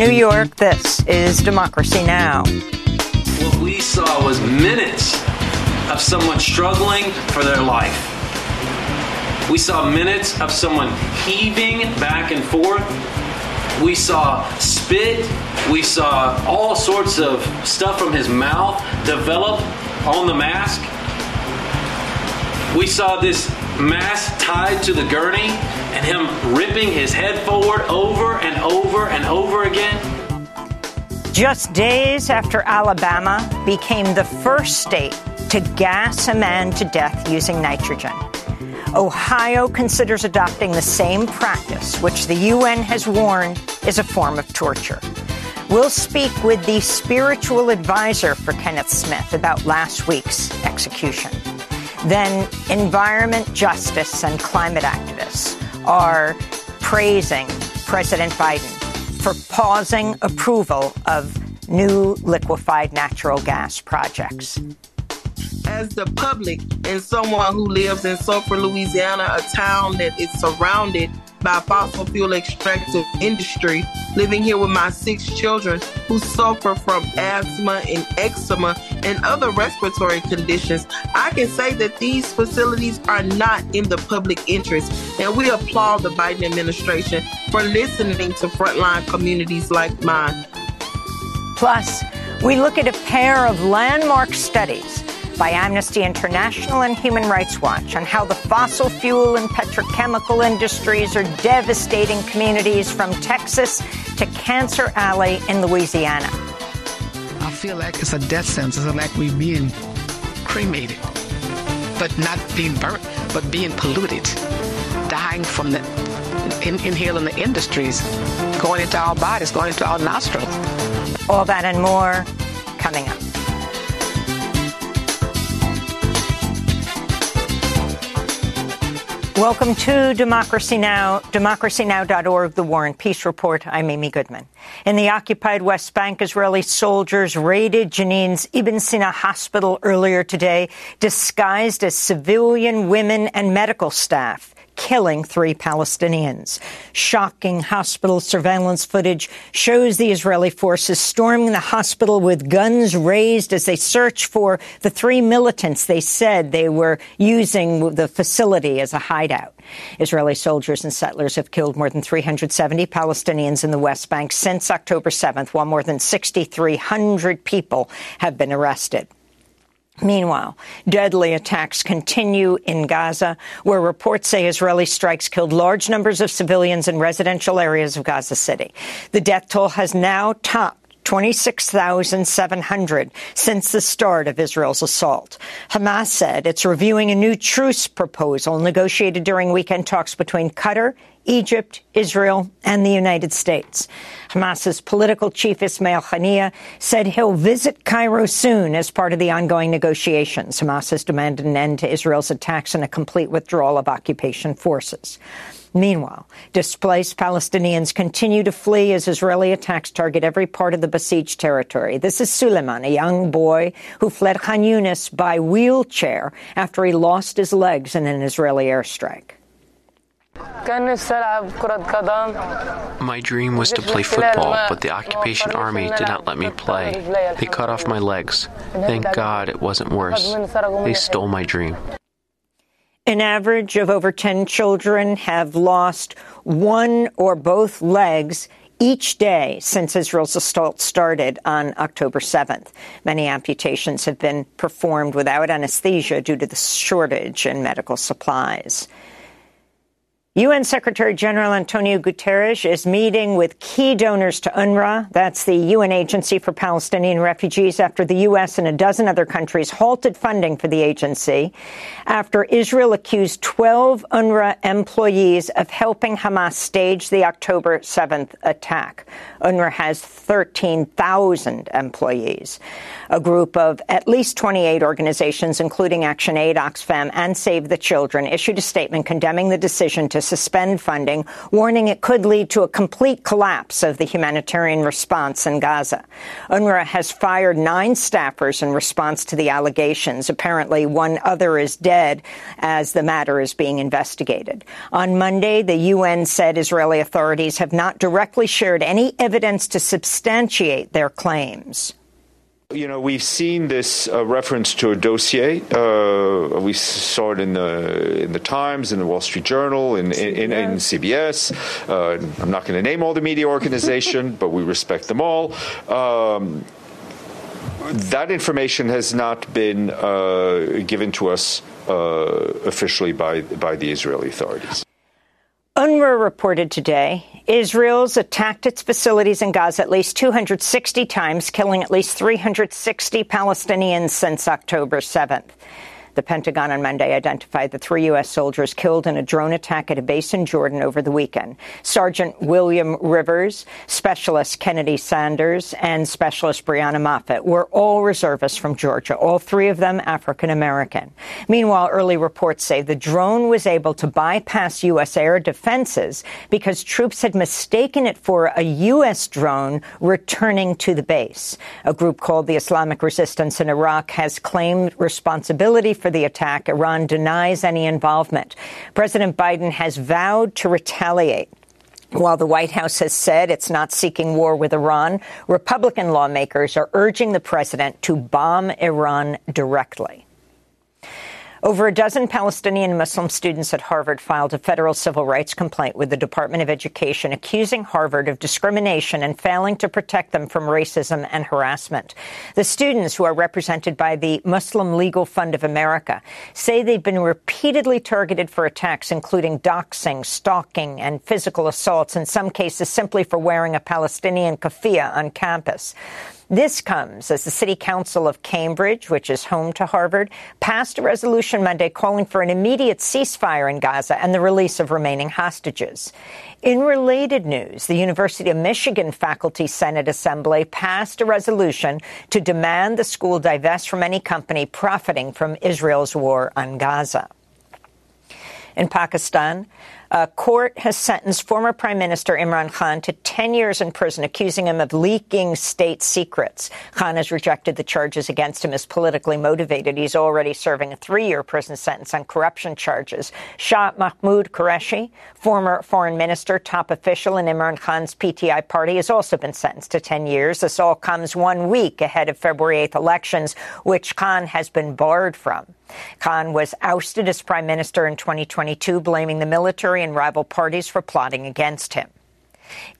New York, this is Democracy Now! What we saw was minutes of someone struggling for their life. We saw minutes of someone heaving back and forth. We saw spit. We saw all sorts of stuff from his mouth develop on the mask. We saw this mask tied to the gurney and him ripping his head forward over and over and over again. Just days after Alabama became the first state to gas a man to death using nitrogen. Ohio considers adopting the same practice, which the UN has warned is a form of torture. We'll speak with the spiritual advisor for Kenneth Smith about last week's execution. Then, environment justice and climate activists are praising President Biden for pausing approval of new liquefied natural gas projects. As the public and someone who lives in Sulphur, Louisiana, a town that is surrounded by fossil fuel extractive industry, living here with my six children who suffer from asthma and eczema and other respiratory conditions, I can say that these facilities are not in the public interest. And we applaud the Biden administration for listening to frontline communities like mine. Plus, we look at a pair of landmark studies by Amnesty International and Human Rights Watch on how the fossil fuel and petrochemical industries are devastating communities from Texas to Cancer Alley in Louisiana. I feel like it's a death sentence. It's like we're being cremated, but not being burnt, but being polluted, dying from the in, inhaling the industries, going into our bodies, going into our nostrils. All that and more coming up. Welcome to Democracy Now!, democracynow.org, The War and Peace Report. I'm Amy Goodman. In the occupied West Bank, Israeli soldiers raided Jenin's Ibn Sina hospital earlier today, disguised as civilian women and medical staff killing three Palestinians. Shocking hospital surveillance footage shows the Israeli forces storming the hospital with guns raised as they search for the three militants they said they were using the facility as a hideout. Israeli soldiers and settlers have killed more than 370 Palestinians in the West Bank since October 7th, while more than 6,300 people have been arrested. Meanwhile, deadly attacks continue in Gaza, where reports say Israeli strikes killed large numbers of civilians in residential areas of Gaza City. The death toll has now topped 26,700 since the start of Israel's assault. Hamas said it's reviewing a new truce proposal negotiated during weekend talks between Qatar, Egypt, Israel, and the United States. Hamas's political chief Ismail Haniyeh said he'll visit Cairo soon as part of the ongoing negotiations. Hamas has demanded an end to Israel's attacks and a complete withdrawal of occupation forces. Meanwhile, displaced Palestinians continue to flee as Israeli attacks target every part of the besieged territory. This is Suleiman, a young boy who fled Khan Yunis by wheelchair after he lost his legs in an Israeli airstrike. My dream was to play football, but the occupation army did not let me play. They cut off my legs. Thank God it wasn't worse. They stole my dream. An average of over 10 children have lost one or both legs each day since Israel's assault started on October 7th. Many amputations have been performed without anesthesia due to the shortage in medical supplies. UN Secretary General Antonio Guterres is meeting with key donors to UNRWA. That's the UN Agency for Palestinian Refugees after the U.S. and a dozen other countries halted funding for the agency after Israel accused 12 UNRWA employees of helping Hamas stage the October 7th attack. UNRWA has 13,000 employees. A group of at least 28 organizations, including ActionAid, Oxfam, and Save the Children, issued a statement condemning the decision to suspend funding, warning it could lead to a complete collapse of the humanitarian response in Gaza. UNRWA has fired nine staffers in response to the allegations. Apparently, one other is dead as the matter is being investigated. On Monday, the UN said Israeli authorities have not directly shared any evidence to substantiate their claims. You know, we've seen this uh, reference to a dossier. Uh, we saw it in the in the Times, in the Wall Street Journal, in in, in, in CBS. Uh, I'm not going to name all the media organization, but we respect them all. Um, that information has not been uh, given to us uh, officially by by the Israeli authorities. UNRWA reported today Israel's attacked its facilities in Gaza at least 260 times, killing at least 360 Palestinians since October 7th. The Pentagon on Monday identified the three U.S. soldiers killed in a drone attack at a base in Jordan over the weekend. Sergeant William Rivers, Specialist Kennedy Sanders, and Specialist Breonna Moffett were all reservists from Georgia, all three of them African American. Meanwhile, early reports say the drone was able to bypass U.S. air defenses because troops had mistaken it for a U.S. drone returning to the base. A group called the Islamic Resistance in Iraq has claimed responsibility for the attack. Iran denies any involvement. President Biden has vowed to retaliate. While the White House has said it's not seeking war with Iran, Republican lawmakers are urging the president to bomb Iran directly. Over a dozen Palestinian Muslim students at Harvard filed a federal civil rights complaint with the Department of Education accusing Harvard of discrimination and failing to protect them from racism and harassment. The students, who are represented by the Muslim Legal Fund of America, say they've been repeatedly targeted for attacks, including doxing, stalking, and physical assaults, in some cases simply for wearing a Palestinian keffiyeh on campus. This comes as the City Council of Cambridge, which is home to Harvard, passed a resolution Monday calling for an immediate ceasefire in Gaza and the release of remaining hostages. In related news, the University of Michigan Faculty Senate Assembly passed a resolution to demand the school divest from any company profiting from Israel's war on Gaza. In Pakistan, a court has sentenced former Prime Minister Imran Khan to 10 years in prison, accusing him of leaking state secrets. Khan has rejected the charges against him as politically motivated. He's already serving a three-year prison sentence on corruption charges. Shah Mahmood Qureshi, former foreign minister, top official in Imran Khan's PTI party, has also been sentenced to 10 years. This all comes one week ahead of February 8th elections, which Khan has been barred from. Khan was ousted as prime minister in 2022, blaming the military and rival parties for plotting against him.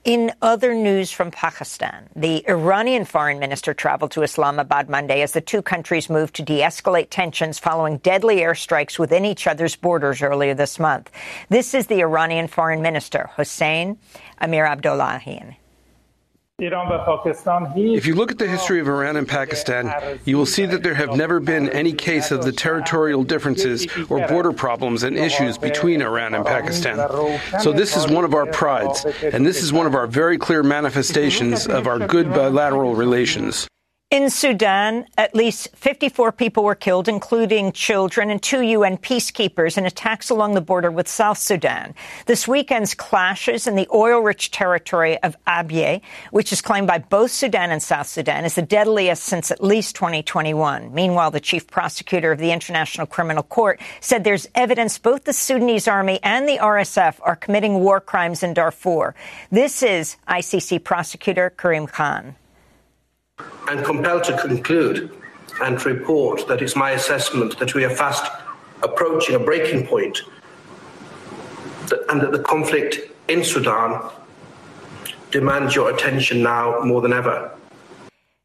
In other news from Pakistan, the Iranian foreign minister traveled to Islamabad Monday as the two countries moved to de-escalate tensions following deadly airstrikes within each other's borders earlier this month. This is the Iranian foreign minister, Hossein Amir Abdollahian. If you look at the history of Iran and Pakistan, you will see that there have never been any case of the territorial differences or border problems and issues between Iran and Pakistan. So this is one of our prides, and this is one of our very clear manifestations of our good bilateral relations. In Sudan, at least 54 people were killed, including children and two UN peacekeepers in attacks along the border with South Sudan. This weekend's clashes in the oil-rich territory of Abyei, which is claimed by both Sudan and South Sudan, is the deadliest since at least 2021. Meanwhile, the chief prosecutor of the International Criminal Court said there's evidence both the Sudanese army and the RSF are committing war crimes in Darfur. This is ICC prosecutor Karim Khan and compelled to conclude and to report that it's my assessment that we are fast approaching a breaking point and that the conflict in Sudan demands your attention now more than ever.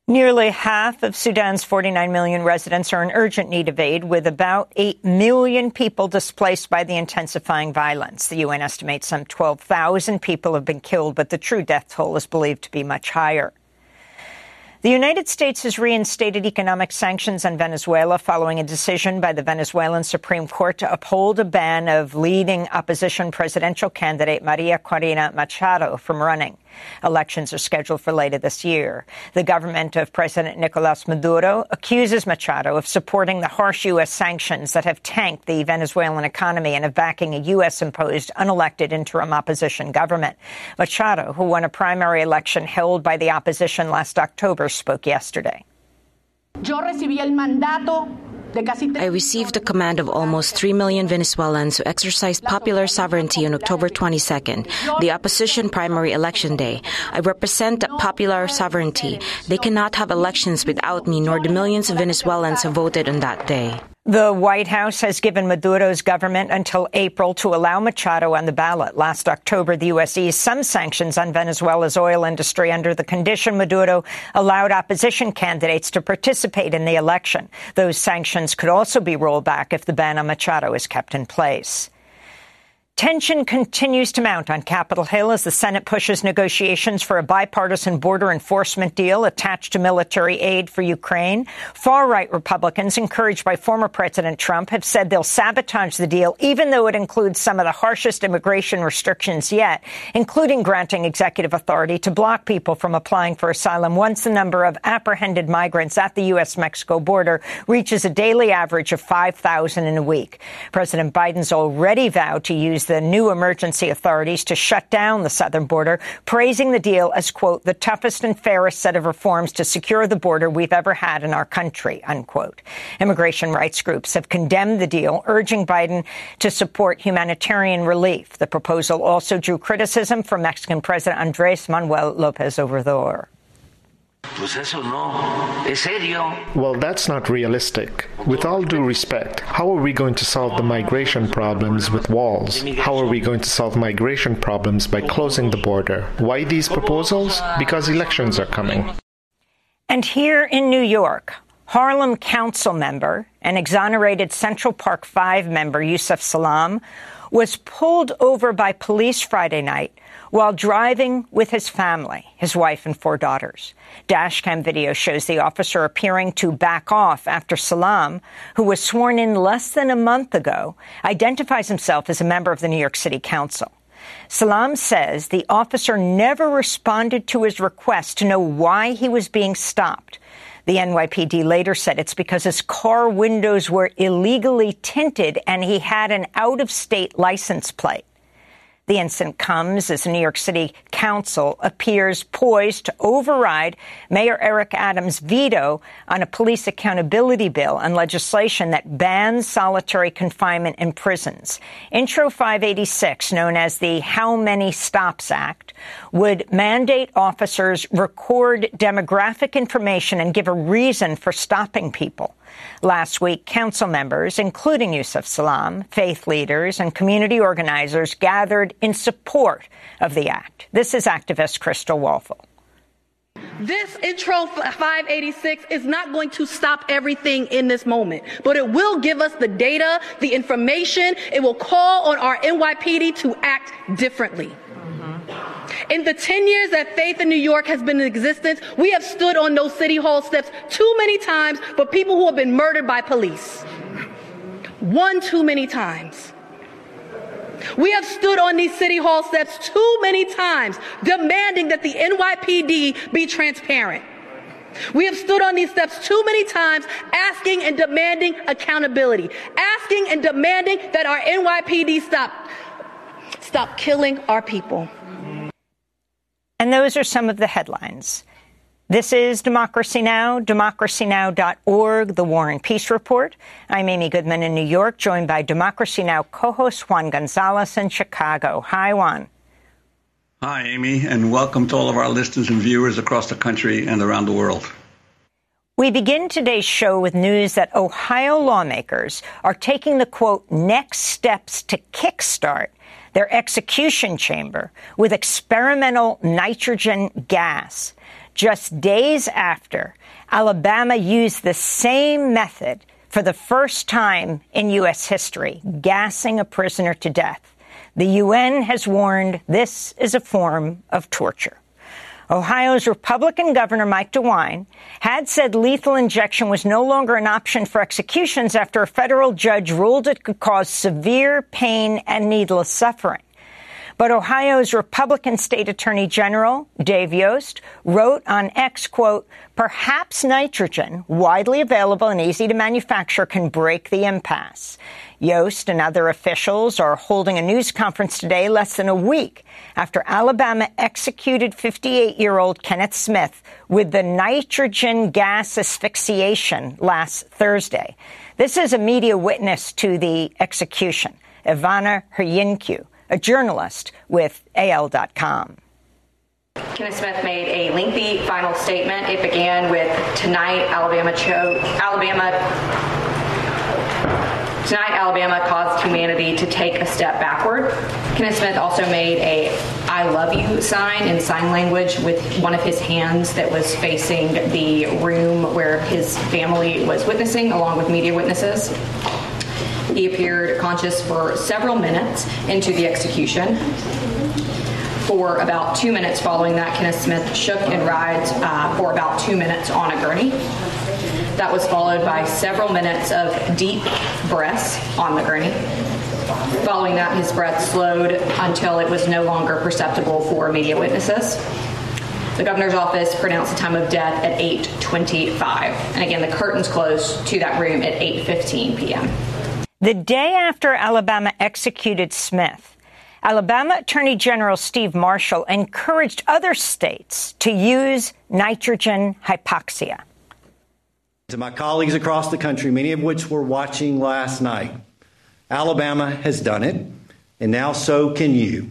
Nearly half of Sudan's 49 million residents are in urgent need of aid, with about 8 million people displaced by the intensifying violence. The UN estimates some 12,000 people have been killed, but the true death toll is believed to be much higher. The United States has reinstated economic sanctions on Venezuela following a decision by the Venezuelan Supreme Court to uphold a ban of leading opposition presidential candidate Maria Corina Machado from running. Elections are scheduled for later this year. The government of President Nicolas Maduro accuses Machado of supporting the harsh U.S. sanctions that have tanked the Venezuelan economy and of backing a U.S. imposed unelected interim opposition government. Machado, who won a primary election held by the opposition last October, spoke yesterday. Yo recibí el mandato I received the command of almost 3 million Venezuelans who exercised popular sovereignty on October 22nd, the opposition primary election day. I represent popular sovereignty. They cannot have elections without me, nor the millions of Venezuelans who voted on that day. The White House has given Maduro's government until April to allow Machado on the ballot. Last October, the U.S. eased some sanctions on Venezuela's oil industry under the condition Maduro allowed opposition candidates to participate in the election. Those sanctions could also be rolled back if the ban on Machado is kept in place. Tension continues to mount on Capitol Hill as the Senate pushes negotiations for a bipartisan border enforcement deal attached to military aid for Ukraine. Far right Republicans, encouraged by former President Trump, have said they'll sabotage the deal, even though it includes some of the harshest immigration restrictions yet, including granting executive authority to block people from applying for asylum once the number of apprehended migrants at the U.S. Mexico border reaches a daily average of 5,000 in a week. President Biden's already vowed to use the new emergency authorities to shut down the southern border, praising the deal as, quote, the toughest and fairest set of reforms to secure the border we've ever had in our country, unquote. Immigration rights groups have condemned the deal, urging Biden to support humanitarian relief. The proposal also drew criticism from Mexican President Andres Manuel Lopez Obrador. Well, that's not realistic. With all due respect, how are we going to solve the migration problems with walls? How are we going to solve migration problems by closing the border? Why these proposals? Because elections are coming. And here in New York, Harlem Council member and exonerated Central Park 5 member Yusef Salaam was pulled over by police Friday night while driving with his family, his wife and four daughters. Dashcam video shows the officer appearing to back off after Salaam, who was sworn in less than a month ago, identifies himself as a member of the New York City Council. Salaam says the officer never responded to his request to know why he was being stopped. The NYPD later said it's because his car windows were illegally tinted and he had an out of state license plate. The incident comes as the New York City Council appears poised to override Mayor Eric Adams' veto on a police accountability bill and legislation that bans solitary confinement in prisons. Intro 586, known as the How Many Stops Act, would mandate officers record demographic information and give a reason for stopping people. Last week, council members, including Yusef Salaam, faith leaders, and community organizers gathered in support of the act. This is activist Crystal Walfel. This intro 586 is not going to stop everything in this moment, but it will give us the data, the information. It will call on our NYPD to act differently. In the 10 years that Faith in New York has been in existence, we have stood on those city hall steps too many times for people who have been murdered by police. One too many times. We have stood on these city hall steps too many times demanding that the NYPD be transparent. We have stood on these steps too many times asking and demanding accountability, asking and demanding that our NYPD stop stop killing our people. And those are some of the headlines. This is Democracy Now!, democracynow.org, The War and Peace Report. I'm Amy Goodman in New York, joined by Democracy Now! co-host Juan Gonzalez in Chicago. Hi, Juan. Hi, Amy, and welcome to all of our listeners and viewers across the country and around the world. We begin today's show with news that Ohio lawmakers are taking the quote, next steps to kickstart their execution chamber with experimental nitrogen gas just days after Alabama used the same method for the first time in U.S. history, gassing a prisoner to death. The UN has warned this is a form of torture. Ohio's Republican Governor Mike DeWine had said lethal injection was no longer an option for executions after a federal judge ruled it could cause severe pain and needless suffering. But Ohio's Republican State Attorney General, Dave Yost, wrote on X, quote, perhaps nitrogen, widely available and easy to manufacture, can break the impasse. Yost and other officials are holding a news conference today less than a week after Alabama executed 58-year-old Kenneth Smith with the nitrogen gas asphyxiation last Thursday. This is a media witness to the execution, Ivana Hrynkiw, a journalist with AL.com. Kenneth Smith made a lengthy final statement. It began with tonight Alabama chose Alabama Tonight, Alabama caused humanity to take a step backward. Kenneth Smith also made a I love you sign in sign language with one of his hands that was facing the room where his family was witnessing, along with media witnesses. He appeared conscious for several minutes into the execution. For about two minutes following that, Kenneth Smith shook and writhed uh, for about two minutes on a gurney. That was followed by several minutes of deep breaths on the gurney. Following that, his breath slowed until it was no longer perceptible for media witnesses. The governor's office pronounced the time of death at 8:25, and again, the curtains closed to that room at 8:15 p.m. The day after Alabama executed Smith, Alabama Attorney General Steve Marshall encouraged other states to use nitrogen hypoxia. To my colleagues across the country, many of which were watching last night, Alabama has done it, and now so can you.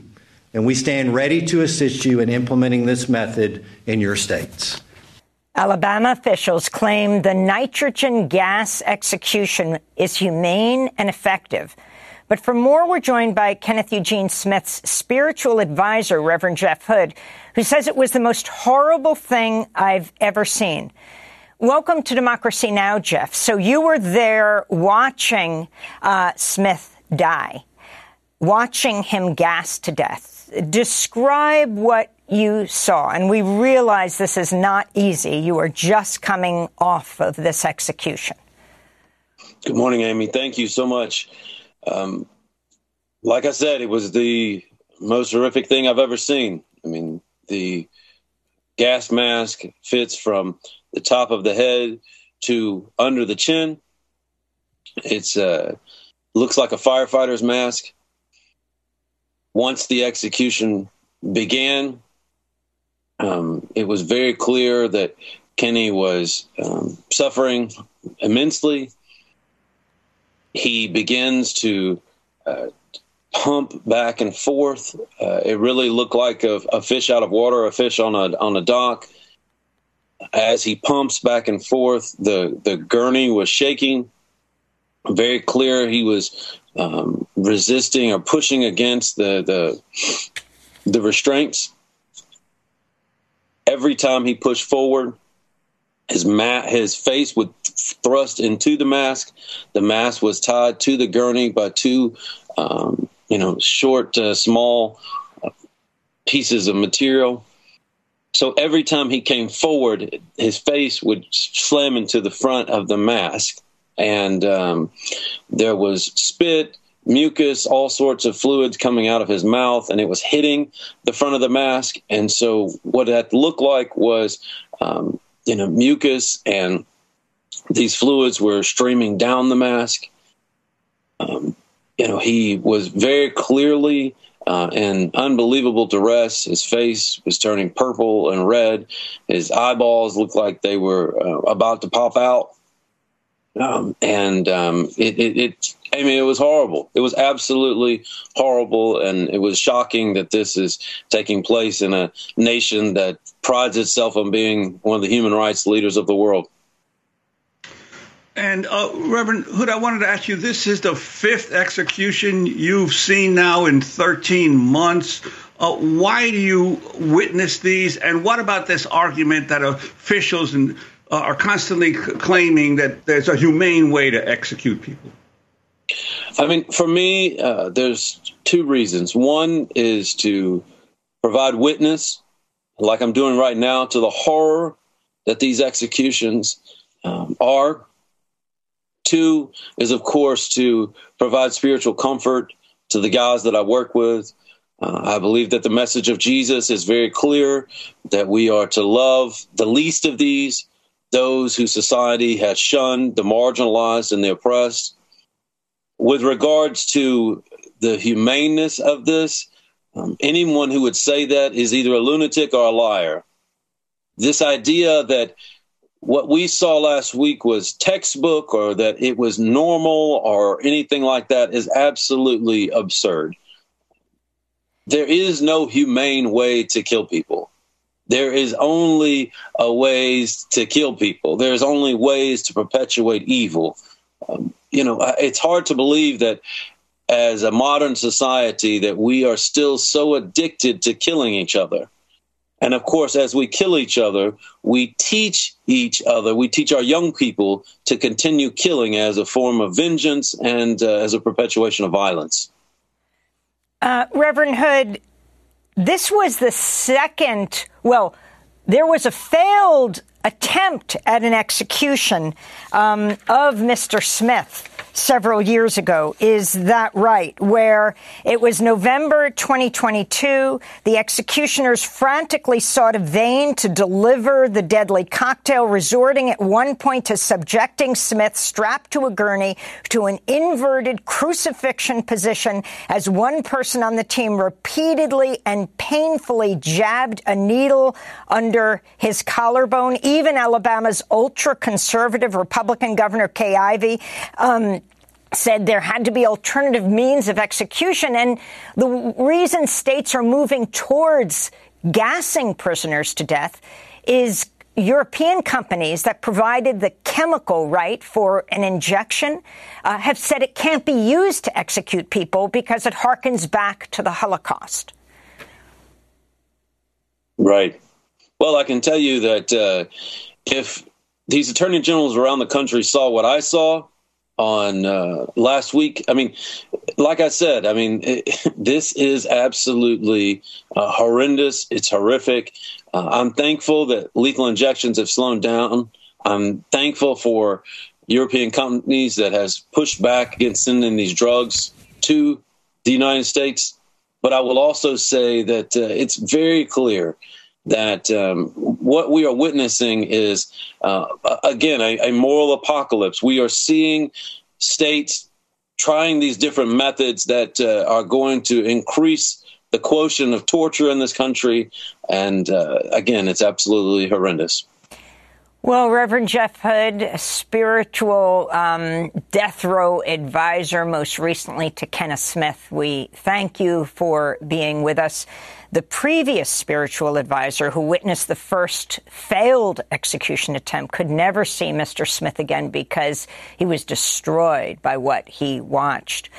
And we stand ready to assist you in implementing this method in your states. Alabama officials claim the nitrogen gas execution is humane and effective. But for more, we're joined by Kenneth Eugene Smith's spiritual advisor, Reverend Jeff Hood, who says it was the most horrible thing I've ever seen. Welcome to Democracy Now!, Jeff. So you were there watching uh, Smith die, watching him gassed to death. Describe what you saw. And we realize this is not easy. You are just coming off of this execution. Good morning, Amy. Thank you so much. Um, like I said, it was the most horrific thing I've ever seen. I mean, the gas mask fits from the top of the head to under the chin. It's uh, looks like a firefighter's mask. Once the execution began, um, it was very clear that Kenny was um, suffering immensely. He begins to uh, pump back and forth. Uh, it really looked like a, a, fish out of water, a fish on a on a dock as he pumps back and forth, the, the gurney was shaking. Very clear he was um, resisting or pushing against the, the, the restraints. Every time he pushed forward, his mat, his face would thrust into the mask. The mask was tied to the gurney by two, um, you know, short, uh, small uh, pieces of material. So every time he came forward, his face would slam into the front of the mask. And um, there was spit, mucus, all sorts of fluids coming out of his mouth, and it was hitting the front of the mask. And so what that looked like was, um, you know, mucus and these fluids were streaming down the mask. Um, you know, he was very clearly uh, in unbelievable duress. His face was turning purple and red. His eyeballs looked like they were uh, about to pop out. Um, and um, it, it, it, I mean, it was horrible. It was absolutely horrible, and it was shocking that this is taking place in a nation that prides itself on being one of the human rights leaders of the world. And uh, Reverend Hood, I wanted to ask you: This is the fifth execution you've seen now in 13 months. Uh, why do you witness these? And what about this argument that officials and, uh, are constantly claiming that there's a humane way to execute people? I mean, for me, uh, there's two reasons. One is to provide witness, like I'm doing right now, to the horror that these executions um, are Two is, of course, to provide spiritual comfort to the guys that I work with Uh, I believe that the message of Jesus is very clear that we are to love the least of these, those who society has shunned, the marginalized and the oppressed. With regards to the humaneness of this, um, anyone who would say that is either a lunatic or a liar. This idea that what we saw last week was textbook or that it was normal or anything like that is absolutely absurd. There is no humane way to kill people. There is only a ways to kill people. There's only ways to perpetuate evil. Um, you know, it's hard to believe that as a modern society that we are still so addicted to killing each other. And of course, as we kill each other, we teach each other, we teach our young people to continue killing as a form of vengeance and uh, as a perpetuation of violence. Uh, Reverend Hood, this was the second, well, there was a failed attempt at an execution um, of Mr. Smith several years ago. Is that right? Where it was November 2022, the executioners frantically sought a vein to deliver the deadly cocktail, resorting at one point to subjecting Smith strapped to a gurney to an inverted crucifixion position as one person on the team repeatedly and painfully jabbed a needle under his collarbone. Even Alabama's ultra conservative Republican Governor Kay Ivey um, said there had to be alternative means of execution. And the reason states are moving towards gassing prisoners to death is European companies that provided the chemical right for an injection uh, have said it can't be used to execute people because it harkens back to the Holocaust. Right. Well, I can tell you that uh, if these attorney generals around the country saw what I saw, on uh, last week. I mean, like I said, I mean, it, this is absolutely uh, horrendous. It's horrific. Uh, I'm thankful that lethal injections have slowed down. I'm thankful for European companies that has pushed back against sending these drugs to the United States. But I will also say that uh, it's very clear that um, what we are witnessing is, uh, again, a, a, moral apocalypse. We are seeing states trying these different methods that uh, are going to increase the quotient of torture in this country. And uh, again, it's absolutely horrendous. Well, Reverend Jeff Hood, spiritual um, death row advisor, most recently to Kenneth Smith, we thank you for being with us. The previous spiritual advisor who witnessed the first failed execution attempt could never see Mr. Smith again because he was destroyed by what he watched.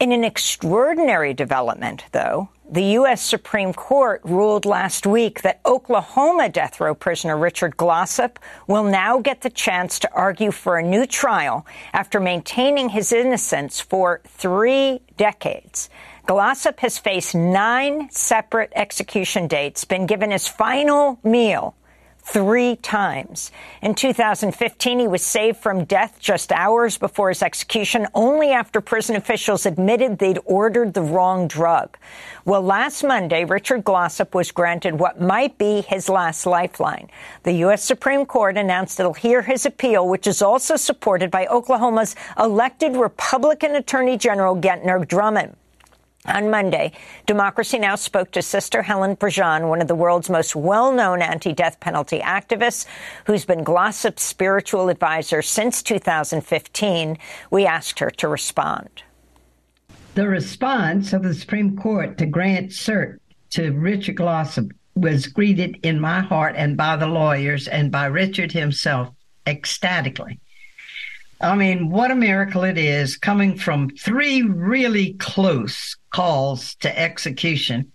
In an extraordinary development, though, the U.S. Supreme Court ruled last week that Oklahoma death row prisoner Richard Glossip will now get the chance to argue for a new trial after maintaining his innocence for three decades. Glossip has faced nine separate execution dates, been given his final meal three times. In 2015, he was saved from death just hours before his execution, only after prison officials admitted they'd ordered the wrong drug. Well, last Monday, Richard Glossip was granted what might be his last lifeline. The U.S. Supreme Court announced it'll hear his appeal, which is also supported by Oklahoma's elected Republican Attorney General Gentner Drummond. On Monday, Democracy Now! spoke to Sister Helen Prejean, one of the world's most well-known anti-death penalty activists, who's been Glossip's spiritual advisor since 2015. We asked her to respond. The response of the Supreme Court to grant cert to Richard Glossip was greeted in my heart and by the lawyers and by Richard himself ecstatically. I mean, what a miracle it is coming from three really close calls to execution.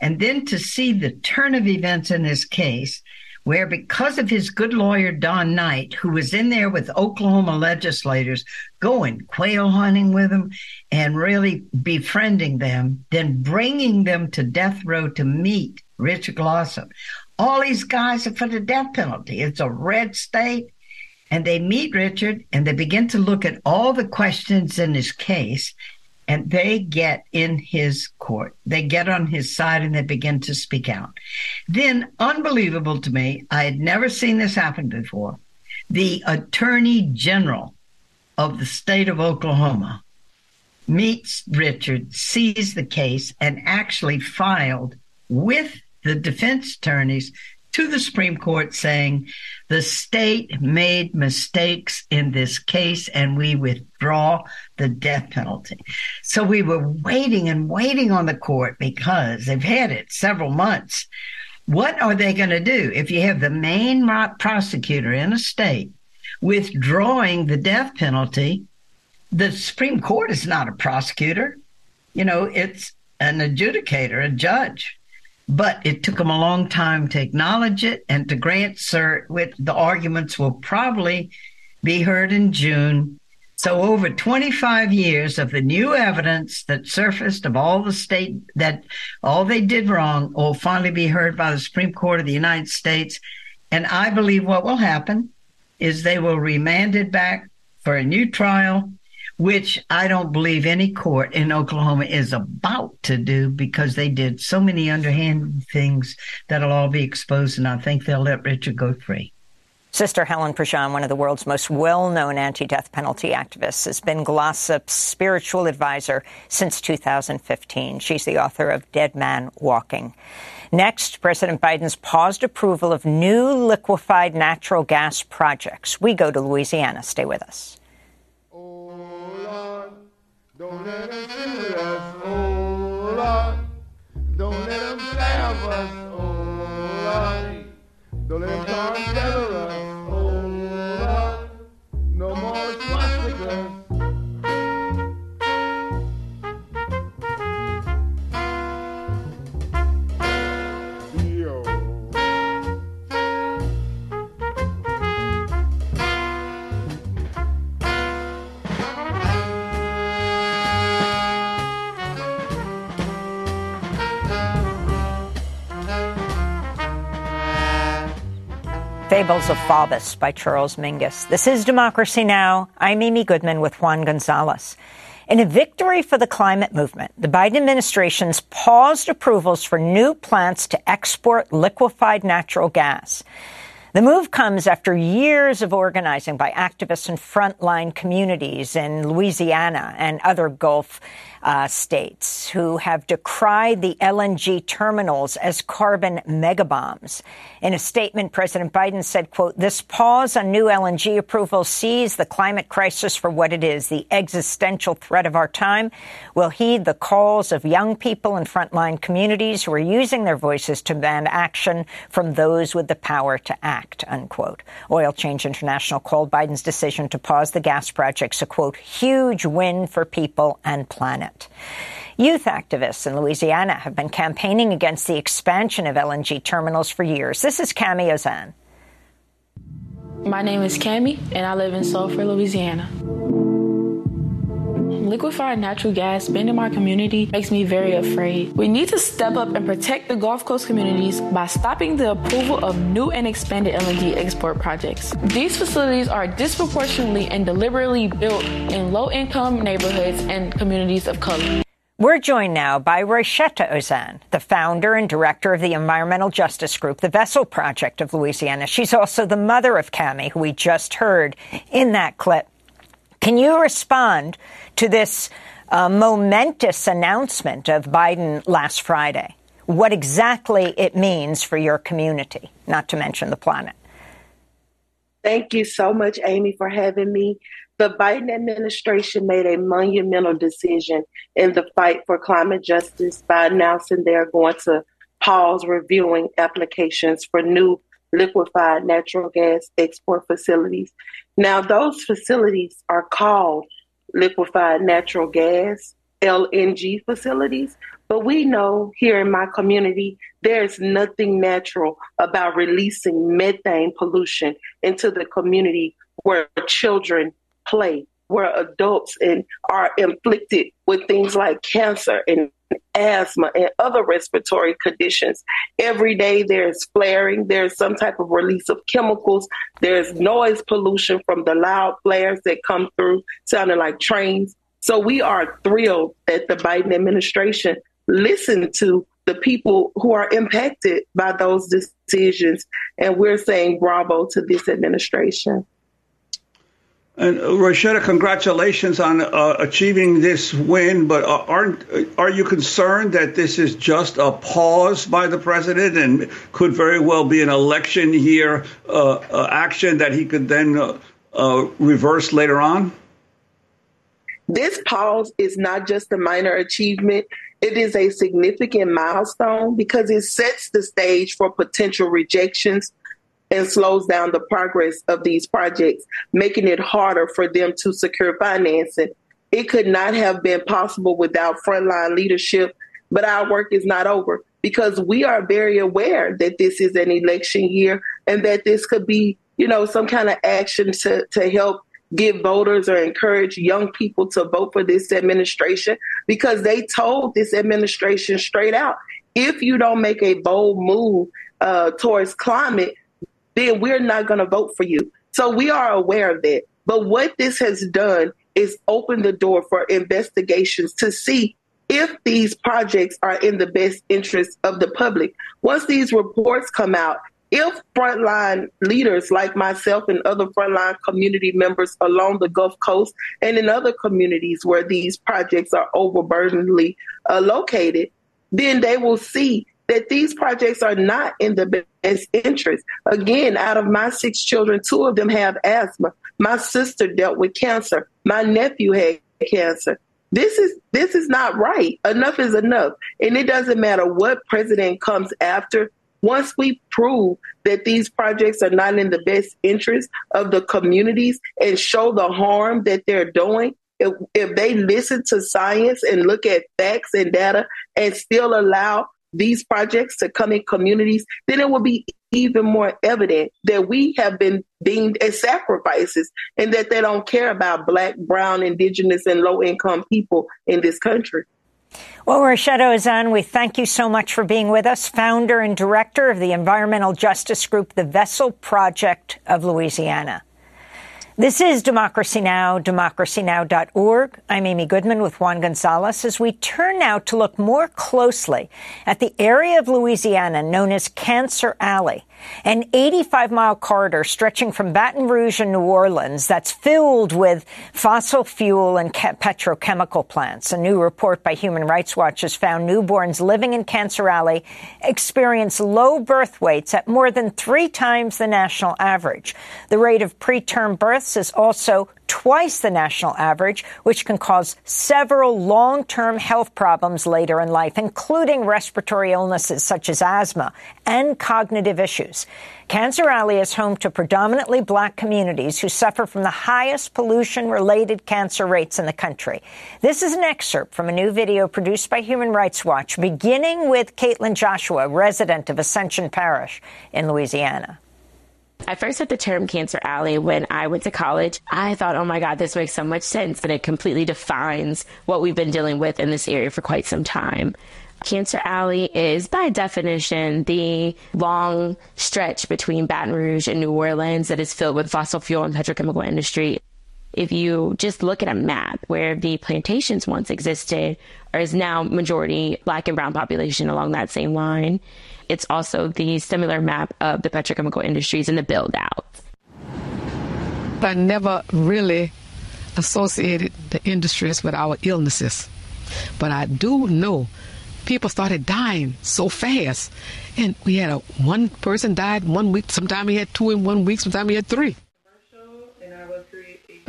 And then to see the turn of events in this case, where because of his good lawyer, Don Knight, who was in there with Oklahoma legislators, going quail hunting with them and really befriending them, then bringing them to death row to meet Richard Glossip. All these guys are for the death penalty. It's a red state. And they meet Richard and they begin to look at all the questions in his case. And they get in his court. They get on his side and they begin to speak out. Then, unbelievable to me, I had never seen this happen before. The attorney general of the state of Oklahoma meets Richard, sees the case, and actually filed with the defense attorneys to the Supreme Court saying the state made mistakes in this case and we withdraw the death penalty. So we were waiting and waiting on the court because they've had it several months. What are they going to do if you have the main prosecutor in a state withdrawing the death penalty? The Supreme Court is not a prosecutor. You know, it's an adjudicator, a judge but it took them a long time to acknowledge it and to grant cert. With the arguments will probably be heard in June. So over 25 years of the new evidence that surfaced of all the state that all they did wrong will finally be heard by the Supreme Court of the United States. And I believe what will happen is they will remand it back for a new trial which I don't believe any court in Oklahoma is about to do because they did so many underhand things that'll all be exposed, and I think they'll let Richard go free. Sister Helen Prejean, one of the world's most well-known anti-death penalty activists, has been Glossip's spiritual advisor since 2015. She's the author of Dead Man Walking. Next, President Biden's paused approval of new liquefied natural gas projects. We go to Louisiana. Stay with us. Don't let them shoot us, oh Lord. Don't let them stab us, oh Lord. Don't let them Fables of Faubus by Charles Mingus. This is Democracy Now! I'm Amy Goodman with Juan Gonzalez. In a victory for the climate movement, the Biden administration's paused approvals for new plants to export liquefied natural gas. The move comes after years of organizing by activists and frontline communities in Louisiana and other Gulf uh, states who have decried the LNG terminals as carbon megabombs. In a statement, President Biden said, quote, this pause on new LNG approval sees the climate crisis for what it is, the existential threat of our time. We'll heed the calls of young people and frontline communities who are using their voices to demand action from those with the power to act, unquote. Oil Change International called Biden's decision to pause the gas projects a, quote, huge win for people and planet. Youth activists in Louisiana have been campaigning against the expansion of LNG terminals for years. This is Cami Ozane. My name is Cami, and I live in Sulphur, Louisiana. Liquefied natural gas being in my community makes me very afraid. We need to step up and protect the Gulf Coast communities by stopping the approval of new and expanded LNG export projects. These facilities are disproportionately and deliberately built in low income neighborhoods and communities of color. We're joined now by Roishetta Ozane, the founder and director of the environmental justice group, the Vessel Project of Louisiana. She's also the mother of Cami, who we just heard in that clip. Can you respond to this uh, momentous announcement of Biden last Friday? What exactly it means for your community, not to mention the planet? Thank you so much, Amy, for having me. The Biden administration made a monumental decision in the fight for climate justice by announcing they're going to pause reviewing applications for new liquefied natural gas export facilities. Now, those facilities are called liquefied natural gas, LNG facilities, but we know here in my community, there's nothing natural about releasing methane pollution into the community where children play, where adults and are inflicted with things like cancer and asthma and other respiratory conditions. Every day there's flaring, there's some type of release of chemicals, there's noise pollution from the loud flares that come through, sounding like trains. So we are thrilled that the Biden administration listened to the people who are impacted by those decisions. And we're saying bravo to this administration. And uh, Roishetta, congratulations on uh, achieving this win. But uh, aren't are you concerned that this is just a pause by the president and could very well be an election year uh, uh action that he could then uh, reverse later on? This pause is not just a minor achievement. It is a significant milestone because it sets the stage for potential rejections and slows down the progress of these projects, making it harder for them to secure financing. It could not have been possible without frontline leadership, but our work is not over because we are very aware that this is an election year and that this could be, you know, some kind of action to, to help give voters or encourage young people to vote for this administration because they told this administration straight out if you don't make a bold move uh, towards climate, then we're not going to vote for you. So we are aware of that. But what this has done is open the door for investigations to see if these projects are in the best interest of the public. Once these reports come out, if frontline leaders like myself and other frontline community members along the Gulf Coast and in other communities where these projects are overburdenedly uh, located, then they will see that these projects are not in the best interest. Again, out of my six children, two of them have asthma. My sister dealt with cancer. My nephew had cancer. This is this is not right. Enough is enough. And it doesn't matter what president comes after. Once we prove that these projects are not in the best interest of the communities and show the harm that they're doing, if, if they listen to science and look at facts and data and still allow these projects to come in communities, then it will be even more evident that we have been deemed as sacrifices and that they don't care about black, brown, indigenous, and low income people in this country. Well, Roishetta Ozane, we thank you so much for being with us, founder and director of the environmental justice group, the Vessel Project of Louisiana. This is Democracy Now!, democracynow.org. I'm Amy Goodman with Juan Gonzalez as we turn now to look more closely at the area of Louisiana known as Cancer Alley an 85 mile corridor stretching from Baton Rouge and New Orleans that's filled with fossil fuel and petrochemical plants. A new report by Human Rights Watch has found newborns living in Cancer Alley experience low birth weights at more than three times the national average. The rate of preterm births is also twice the national average, which can cause several long-term health problems later in life, including respiratory illnesses such as asthma and cognitive issues. Cancer Alley is home to predominantly black communities who suffer from the highest pollution-related cancer rates in the country. This is an excerpt from a new video produced by Human Rights Watch, beginning with Kaitlyn Joshua, resident of Ascension Parish in Louisiana. I first heard the term Cancer Alley when I went to college. I thought, oh my God, this makes so much sense. And it completely defines what we've been dealing with in this area for quite some time. Cancer Alley is, by definition, the long stretch between Baton Rouge and New Orleans that is filled with fossil fuel and petrochemical industry. If you just look at a map where the plantations once existed, or is now majority black and brown population along that same line, it's also the similar map of the petrochemical industries and the build out. I never really associated the industries with our illnesses, but I do know people started dying so fast. And we had a one person died one week, sometime we had two in one week, sometime we had three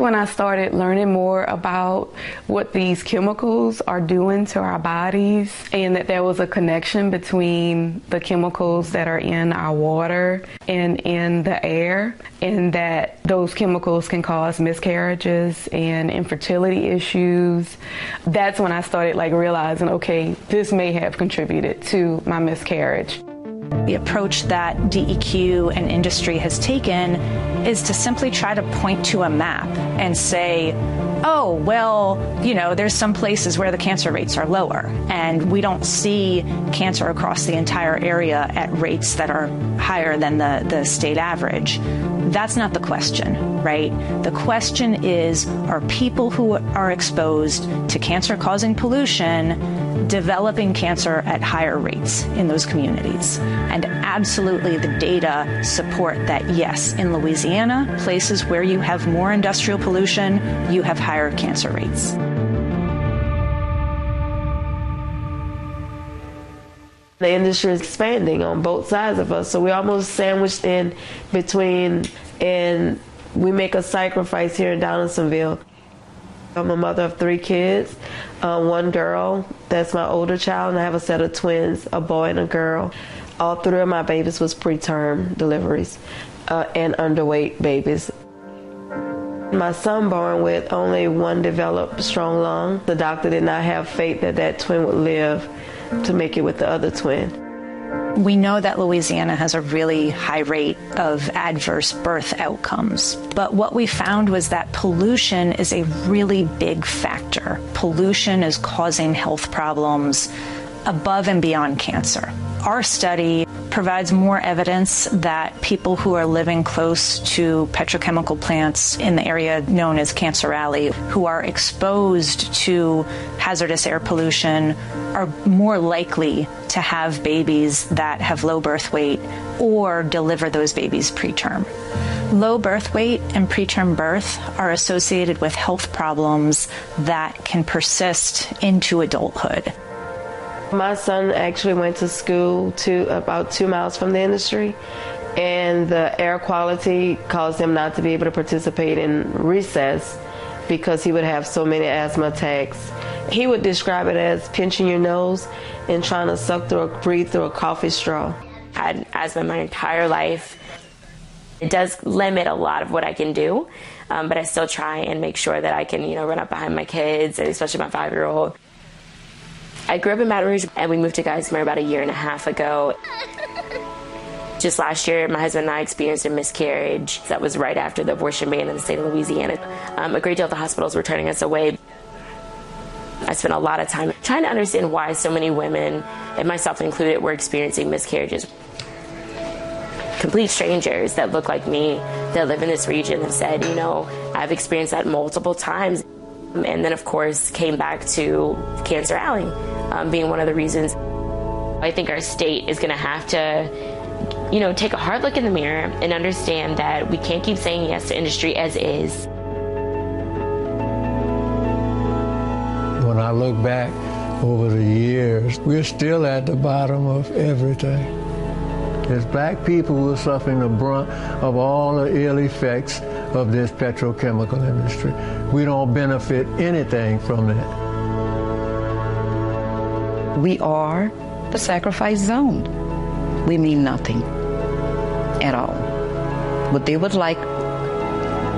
when I started learning more about what these chemicals are doing to our bodies and that there was a connection between the chemicals that are in our water and in the air and that those chemicals can cause miscarriages and infertility issues. That's when I started like realizing, okay, this may have contributed to my miscarriage. The approach that DEQ and industry has taken is to simply try to point to a map and say, oh, well, you know, there's some places where the cancer rates are lower, and we don't see cancer across the entire area at rates that are higher than the, the state average. That's not the question, right? The question is are people who are exposed to cancer causing pollution developing cancer at higher rates in those communities? And absolutely, the data support that yes, in Louisiana, places where you have more industrial pollution, you have higher cancer rates. The industry is expanding on both sides of us, so we're almost sandwiched in between, and we make a sacrifice here in Donaldsonville. I'm a mother of three kids, uh, one girl, that's my older child, and I have a set of twins, a boy and a girl. All three of my babies was preterm deliveries uh, and underweight babies. My son born with only one developed strong lung. The doctor did not have faith that that twin would live to make it with the other twin. We know that Louisiana has a really high rate of adverse birth outcomes. But what we found was that pollution is a really big factor. Pollution is causing health problems above and beyond cancer. Our study provides more evidence that people who are living close to petrochemical plants in the area known as Cancer Alley, who are exposed to hazardous air pollution, are more likely to have babies that have low birth weight or deliver those babies preterm. Low birth weight and preterm birth are associated with health problems that can persist into adulthood. My son actually went to school to about two miles from the industry, and the air quality caused him not to be able to participate in recess because he would have so many asthma attacks. He would describe it as pinching your nose and trying to suck through or breathe through a coffee straw. I had asthma my entire life. It does limit a lot of what I can do, um, but I still try and make sure that I can, you know, run up behind my kids, especially my five year old. I grew up in Baton Rouge and we moved to Geismar about a year and a half ago. Just last year, my husband and I experienced a miscarriage that was right after the abortion ban in the state of Louisiana. Um, a great deal of the hospitals were turning us away. I spent a lot of time trying to understand why so many women, and myself included, were experiencing miscarriages. Complete strangers that look like me that live in this region have said, you know, I've experienced that multiple times. And then, of course, came back to Cancer Alley um, being one of the reasons. I think our state is going to have to, you know, take a hard look in the mirror and understand that we can't keep saying yes to industry as is. When I look back over the years, we're still at the bottom of everything. As black people, we're suffering the brunt of all the ill effects of this petrochemical industry. We don't benefit anything from that. We are the sacrifice zone. We mean nothing at all. What they would like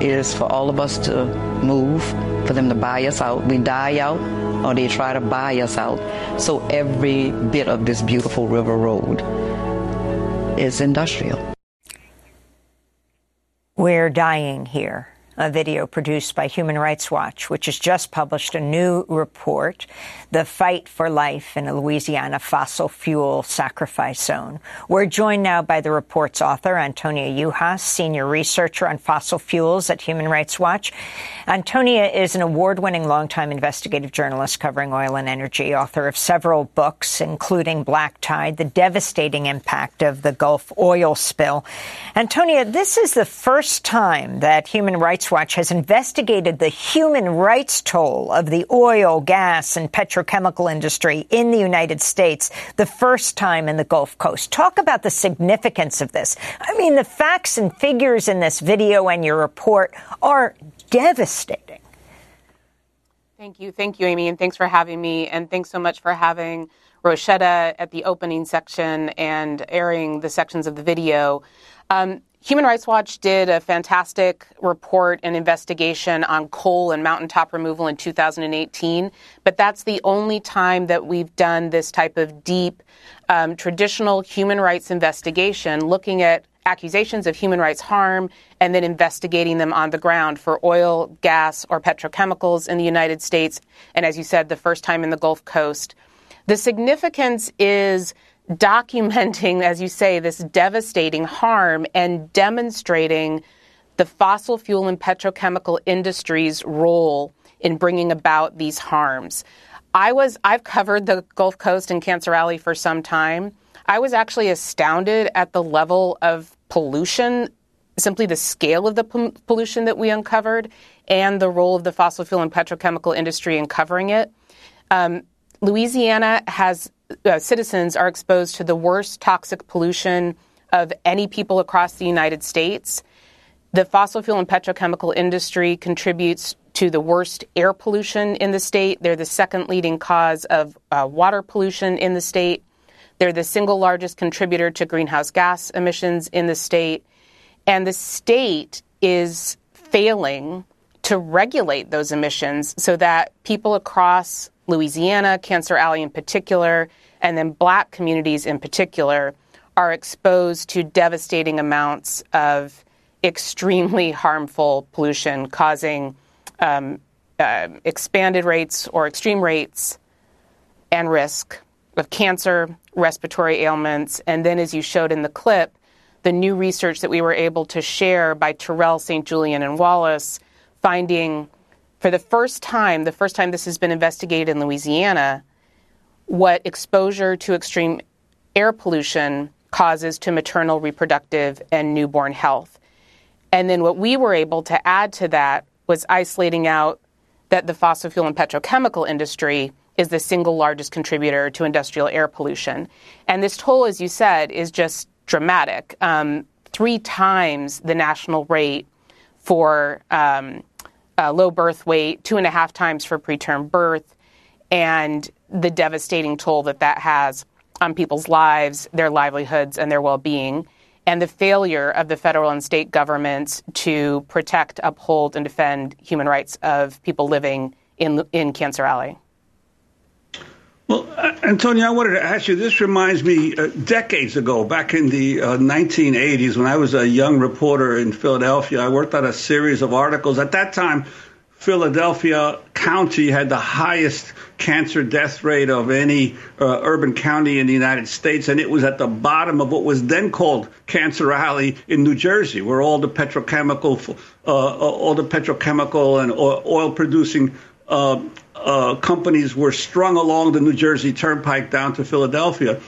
is for all of us to move, for them to buy us out. We die out, or they try to buy us out. So every bit of this beautiful river road is industrial. We're dying here. A video produced by Human Rights Watch, which has just published a new report, The Fight for Life in a Louisiana Fossil Fuel Sacrifice Zone. We're joined now by the report's author, Antonia Juhasz, senior researcher on fossil fuels at Human Rights Watch. Antonia is an award-winning longtime investigative journalist covering oil and energy, author of several books, including Black Tide, the devastating impact of the Gulf oil spill. Antonia, this is the first time that Human Rights Watch has investigated the human rights toll of the oil, gas, and petrochemical industry in the United States, the first time in the Gulf Coast. Talk about the significance of this. I mean, the facts and figures in this video and your report are devastating. Thank you. Thank you, Amy. And thanks for having me. And thanks so much for having Roishetta at the opening section and airing the sections of the video. Um, Human Rights Watch did a fantastic report and investigation on coal and mountaintop removal in 2018, but that's the only time that we've done this type of deep um, traditional human rights investigation looking at accusations of human rights harm and then investigating them on the ground for oil, gas, or petrochemicals in the United States. And as you said, the first time in the Gulf Coast. The significance is documenting, as you say, this devastating harm and demonstrating the fossil fuel and petrochemical industry's role in bringing about these harms. I was I've covered the Gulf Coast and Cancer Alley for some time. I was actually astounded at the level of pollution, simply the scale of the pollution that we uncovered, and the role of the fossil fuel and petrochemical industry in covering it. Um, Louisiana has uh, citizens are exposed to the worst toxic pollution of any people across the United States. The fossil fuel and petrochemical industry contributes to the worst air pollution in the state. They're the second leading cause of uh, water pollution in the state. They're the single largest contributor to greenhouse gas emissions in the state. And the state is failing to regulate those emissions so that people across Louisiana, Cancer Alley in particular, and then black communities in particular are exposed to devastating amounts of extremely harmful pollution, causing um, uh, expanded rates or extreme rates and risk of cancer, respiratory ailments, and then, as you showed in the clip, the new research that we were able to share by Terrell St. Julien and Wallace, finding for the first time, the first time this has been investigated in Louisiana, what exposure to extreme air pollution causes to maternal, reproductive, and newborn health. And then what we were able to add to that was isolating out that the fossil fuel and petrochemical industry is the single largest contributor to industrial air pollution. And this toll, as you said, is just dramatic. Um, three times the national rate for um, uh, low birth weight, two and a half times for preterm birth, and the devastating toll that that has on people's lives, their livelihoods, and their well being, and the failure of the federal and state governments to protect, uphold, and defend human rights of people living in, in Cancer Alley. Well, uh, Antonio, I wanted to ask you. This reminds me uh, decades ago, back in the uh, 1980s, when I was a young reporter in Philadelphia. I worked on a series of articles. At that time, Philadelphia County had the highest cancer death rate of any uh, urban county in the United States, and it was at the bottom of what was then called Cancer Alley in New Jersey, where all the petrochemical, uh, uh all the petrochemical and oil-producing uh, uh, companies were strung along the New Jersey Turnpike down to Philadelphia.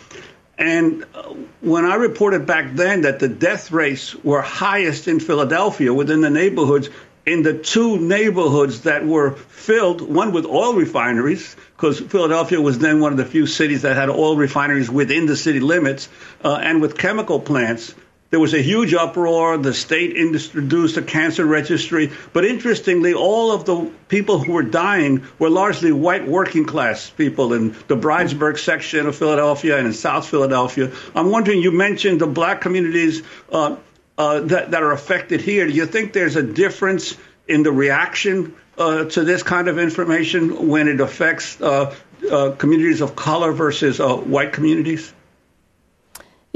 And uh, when I reported back then that the death rates were highest in Philadelphia within the neighborhoods, in the two neighborhoods that were filled, one with oil refineries, because Philadelphia was then one of the few cities that had oil refineries within the city limits, uh, and with chemical plants. There was a huge uproar. The state introduced a cancer registry. But interestingly, all of the people who were dying were largely white working class people in the Bridesburg section of Philadelphia and in South Philadelphia. I'm wondering, you mentioned the black communities. Uh, uh, that, that are affected here. Do you think there's a difference in the reaction uh, to this kind of information when it affects uh, uh communities of color versus uh, white communities?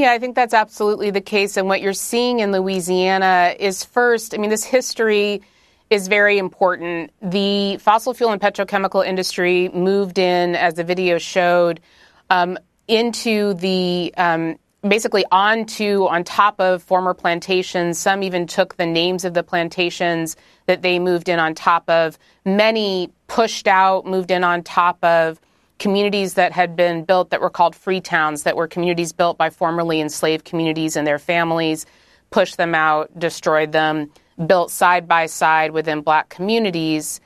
Yeah, I think that's absolutely the case. And what you're seeing in Louisiana is first, I mean, this history is very important. The fossil fuel and petrochemical industry moved in, as the video showed, um, into the um, basically onto on top of former plantations. Some even took the names of the plantations that they moved in on top of. Many pushed out, moved in on top of communities that had been built that were called free towns, that were communities built by formerly enslaved communities and their families, pushed them out, destroyed them, built side by side within black communities.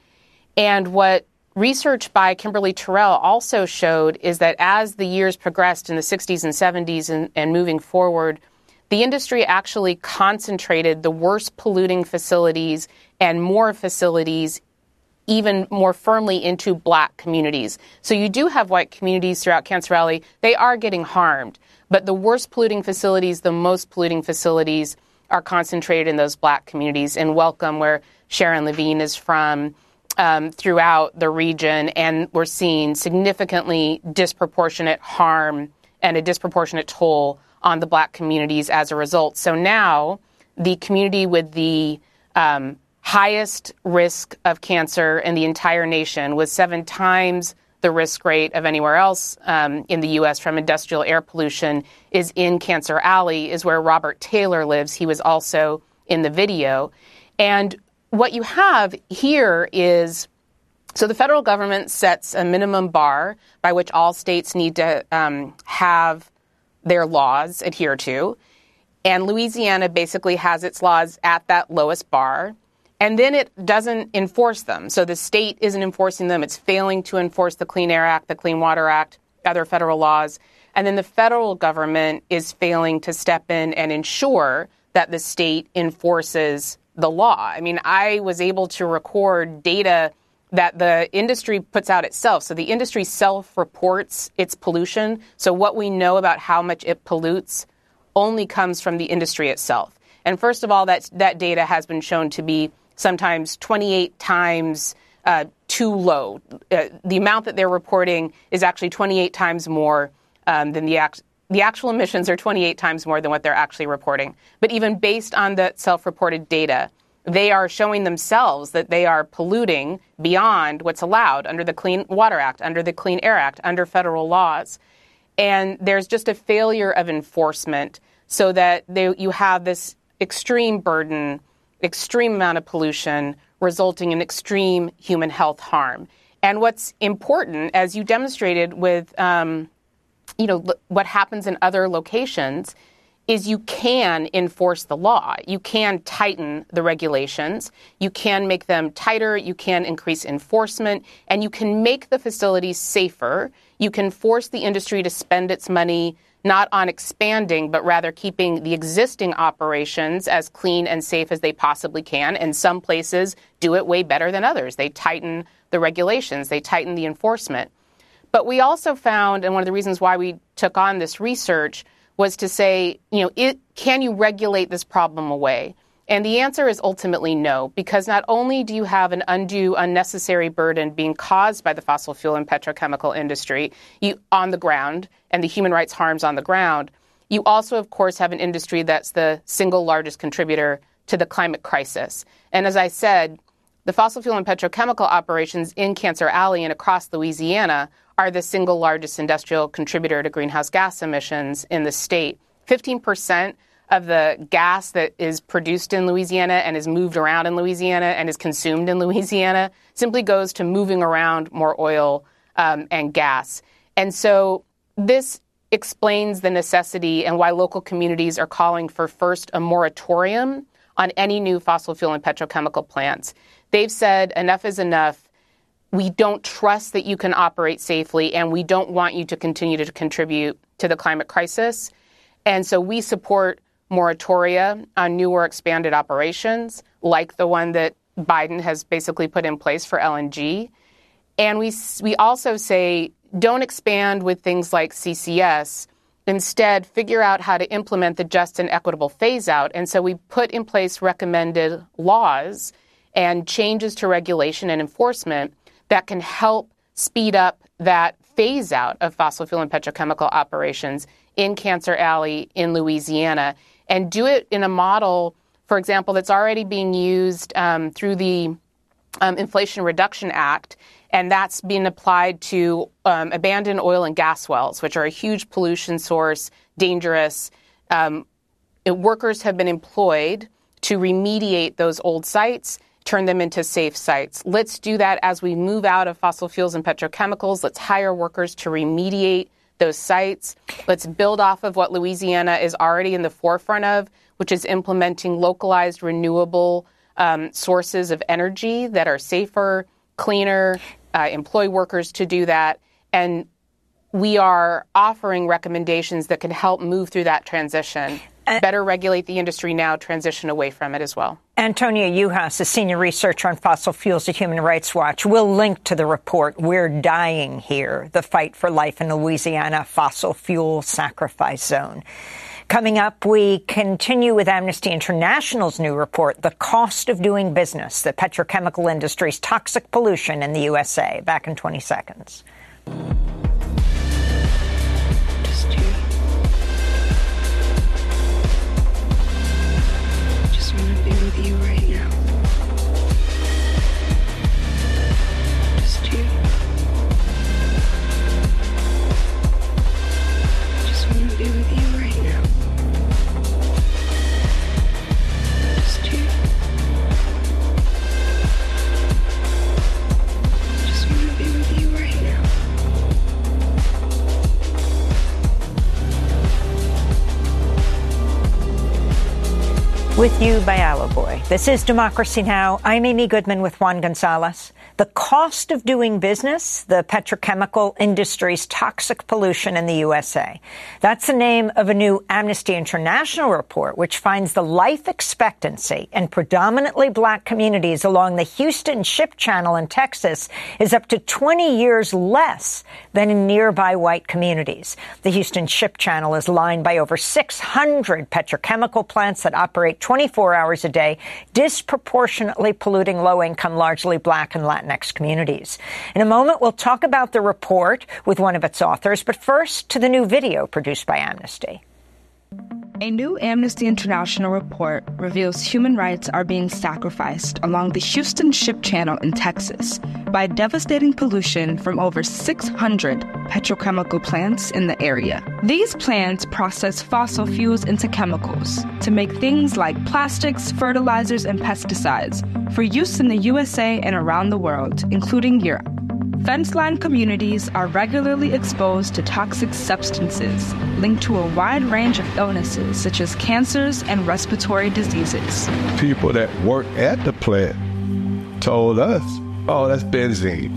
And what research by Kimberly Terrell also showed is that as the years progressed in the 60s and 70s and, and moving forward, the industry actually concentrated the worst polluting facilities and more facilities even more firmly into black communities. So you do have white communities throughout Cancer Alley. They are getting harmed, but the worst polluting facilities, the most polluting facilities, are concentrated in those black communities. In Welcome, where Sharon Lavigne is from, um, throughout the region, and we're seeing significantly disproportionate harm and a disproportionate toll on the black communities as a result. So now, the community with the um, highest risk of cancer in the entire nation, with seven times the risk rate of anywhere else um, in the U.S. from industrial air pollution, is in Cancer Alley, is where Robert Taylor lives. He was also in the video. And what you have here is so the federal government sets a minimum bar by which all states need to um, have their laws adhere to. And Louisiana basically has its laws at that lowest bar. And then it doesn't enforce them. So the state isn't enforcing them. It's failing to enforce the Clean Air Act, the Clean Water Act, other federal laws. And then the federal government is failing to step in and ensure that the state enforces the law. I mean, I was able to record data that the industry puts out itself. So the industry self reports its pollution. So what we know about how much it pollutes only comes from the industry itself. And first of all, that, that data has been shown to be sometimes 28 times uh, too low. Uh, the amount that they're reporting is actually 28 times more um, than the act- the actual emissions are 28 times more than what they're actually reporting. But even based on the self reported data, they are showing themselves that they are polluting beyond what's allowed under the Clean Water Act, under the Clean Air Act, under federal laws. And there's just a failure of enforcement so that they, you have this extreme burden, extreme amount of pollution, resulting in extreme human health harm. And what's important, as you demonstrated with um, you know, what happens in other locations is you can enforce the law. You can tighten the regulations. You can make them tighter. You can increase enforcement. And you can make the facilities safer. You can force the industry to spend its money not on expanding, but rather keeping the existing operations as clean and safe as they possibly can. And some places do it way better than others. They tighten the regulations, they tighten the enforcement. But we also found, and one of the reasons why we took on this research was to say, you know, it, can you regulate this problem away? And the answer is ultimately no, because not only do you have an undue, unnecessary burden being caused by the fossil fuel and petrochemical industry you, on the ground and the human rights harms on the ground, you also, of course, have an industry that's the single largest contributor to the climate crisis. And as I said, the fossil fuel and petrochemical operations in Cancer Alley and across Louisiana are the single largest industrial contributor to greenhouse gas emissions in the state. 15% of the gas that is produced in Louisiana and is moved around in Louisiana and is consumed in Louisiana simply goes to moving around more oil um, and gas. And so this explains the necessity and why local communities are calling for first a moratorium on any new fossil fuel and petrochemical plants. They've said enough is enough we don't trust that you can operate safely, and we don't want you to continue to contribute to the climate crisis. And so we support moratoria on new or expanded operations, like the one that Biden has basically put in place for LNG. And we, we also say don't expand with things like CCS. Instead, figure out how to implement the just and equitable phase out. And so we put in place recommended laws and changes to regulation and enforcement that can help speed up that phase out of fossil fuel and petrochemical operations in Cancer Alley in Louisiana and do it in a model, for example, that's already being used um, through the um, Inflation Reduction Act, and that's being applied to um, abandoned oil and gas wells, which are a huge pollution source, dangerous. Um, it, workers have been employed to remediate those old sites turn them into safe sites. Let's do that as we move out of fossil fuels and petrochemicals. Let's hire workers to remediate those sites. Let's build off of what Louisiana is already in the forefront of, which is implementing localized renewable um, sources of energy that are safer, cleaner, uh, employ workers to do that. And we are offering recommendations that can help move through that transition. Uh, Better regulate the industry now, transition away from it as well. Antonia Juhasz, a senior researcher on fossil fuels at Human Rights Watch, will link to the report We're Dying Here, the fight for life in Louisiana fossil fuel sacrifice zone. Coming up, we continue with Amnesty International's new report, The Cost of Doing Business, the petrochemical industry's toxic pollution in the USA. Back in 20 seconds. With you by Alloy. This is Democracy Now! I'm Amy Goodman with Juan Gonzalez. The cost of doing business, the petrochemical industry's toxic pollution in the USA. That's the name of a new Amnesty International report, which finds the life expectancy in predominantly black communities along the Houston Ship Channel in Texas is up to 20 years less than in nearby white communities. The Houston Ship Channel is lined by over 600 petrochemical plants that operate 24 hours a day, disproportionately polluting low income, largely black and Latin Latinx communities. In a moment, we'll talk about the report with one of its authors, but first to the new video produced by Amnesty. A new Amnesty International report reveals human rights are being sacrificed along the Houston Ship Channel in Texas by devastating pollution from over 600 petrochemical plants in the area. These plants process fossil fuels into chemicals to make things like plastics, fertilizers, and pesticides for use in the USA and around the world, including Europe. Fence-line communities are regularly exposed to toxic substances linked to a wide range of illnesses such as cancers and respiratory diseases. People that work at the plant told us, "Oh, that's benzene.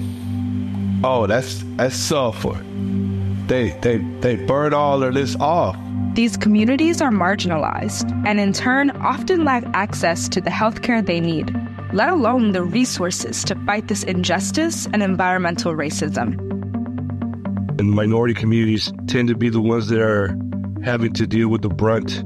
Oh, that's that's sulfur." They they they burn all of this off. These communities are marginalized and in turn often lack access to the health care they need let alone the resources to fight this injustice and environmental racism. And minority communities tend to be the ones that are having to deal with the brunt